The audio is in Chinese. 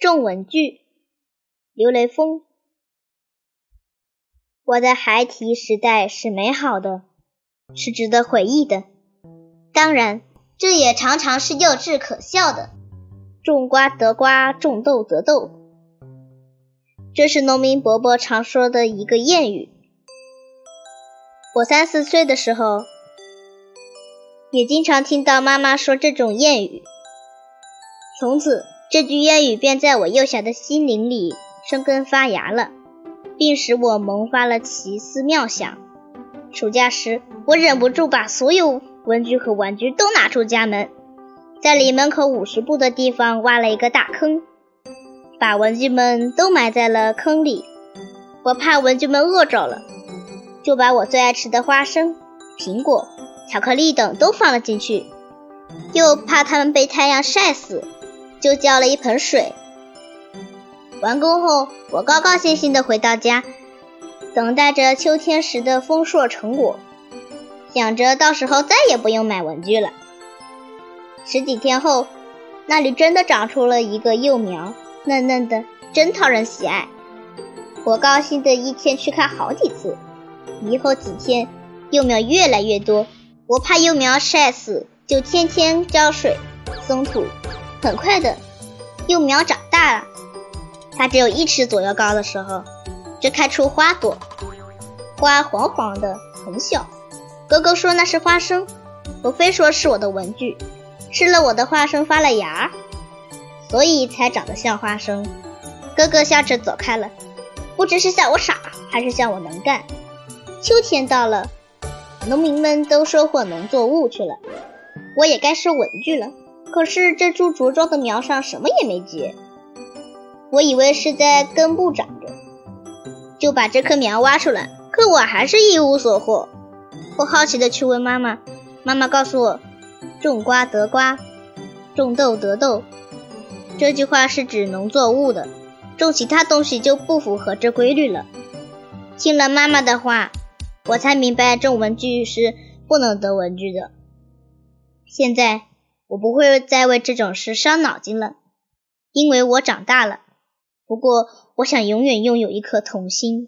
种文具，刘雷锋。我的孩提时代是美好的，是值得回忆的。当然，这也常常是幼稚可笑的。种瓜得瓜，种豆得豆，这是农民伯伯常说的一个谚语。我三四岁的时候，也经常听到妈妈说这种谚语。从此。这句谚语便在我幼小的心灵里生根发芽了，并使我萌发了奇思妙想。暑假时，我忍不住把所有文具和玩具都拿出家门，在离门口五十步的地方挖了一个大坑，把文具们都埋在了坑里。我怕文具们饿着了，就把我最爱吃的花生、苹果、巧克力等都放了进去，又怕它们被太阳晒死。就浇了一盆水。完工后，我高高兴兴地回到家，等待着秋天时的丰硕成果，想着到时候再也不用买文具了。十几天后，那里真的长出了一个幼苗，嫩嫩的，真讨人喜爱。我高兴的一天去看好几次。以后几天，幼苗越来越多，我怕幼苗晒死，就天天浇水、松土。很快的，幼苗长大了。它只有一尺左右高的时候，就开出花朵，花黄黄的，很小。哥哥说那是花生，我非说是我的文具。吃了我的花生发了芽，所以才长得像花生。哥哥笑着走开了，不知是笑我傻，还是笑我能干。秋天到了，农民们都收获农作物去了，我也该收文具了。可是这株茁壮的苗上什么也没结，我以为是在根部长着，就把这棵苗挖出来，可我还是一无所获。我好奇的去问妈妈，妈妈告诉我，种瓜得瓜，种豆得豆，这句话是指农作物的，种其他东西就不符合这规律了。听了妈妈的话，我才明白种文具是不能得文具的。现在。我不会再为这种事伤脑筋了，因为我长大了。不过，我想永远拥有一颗童心。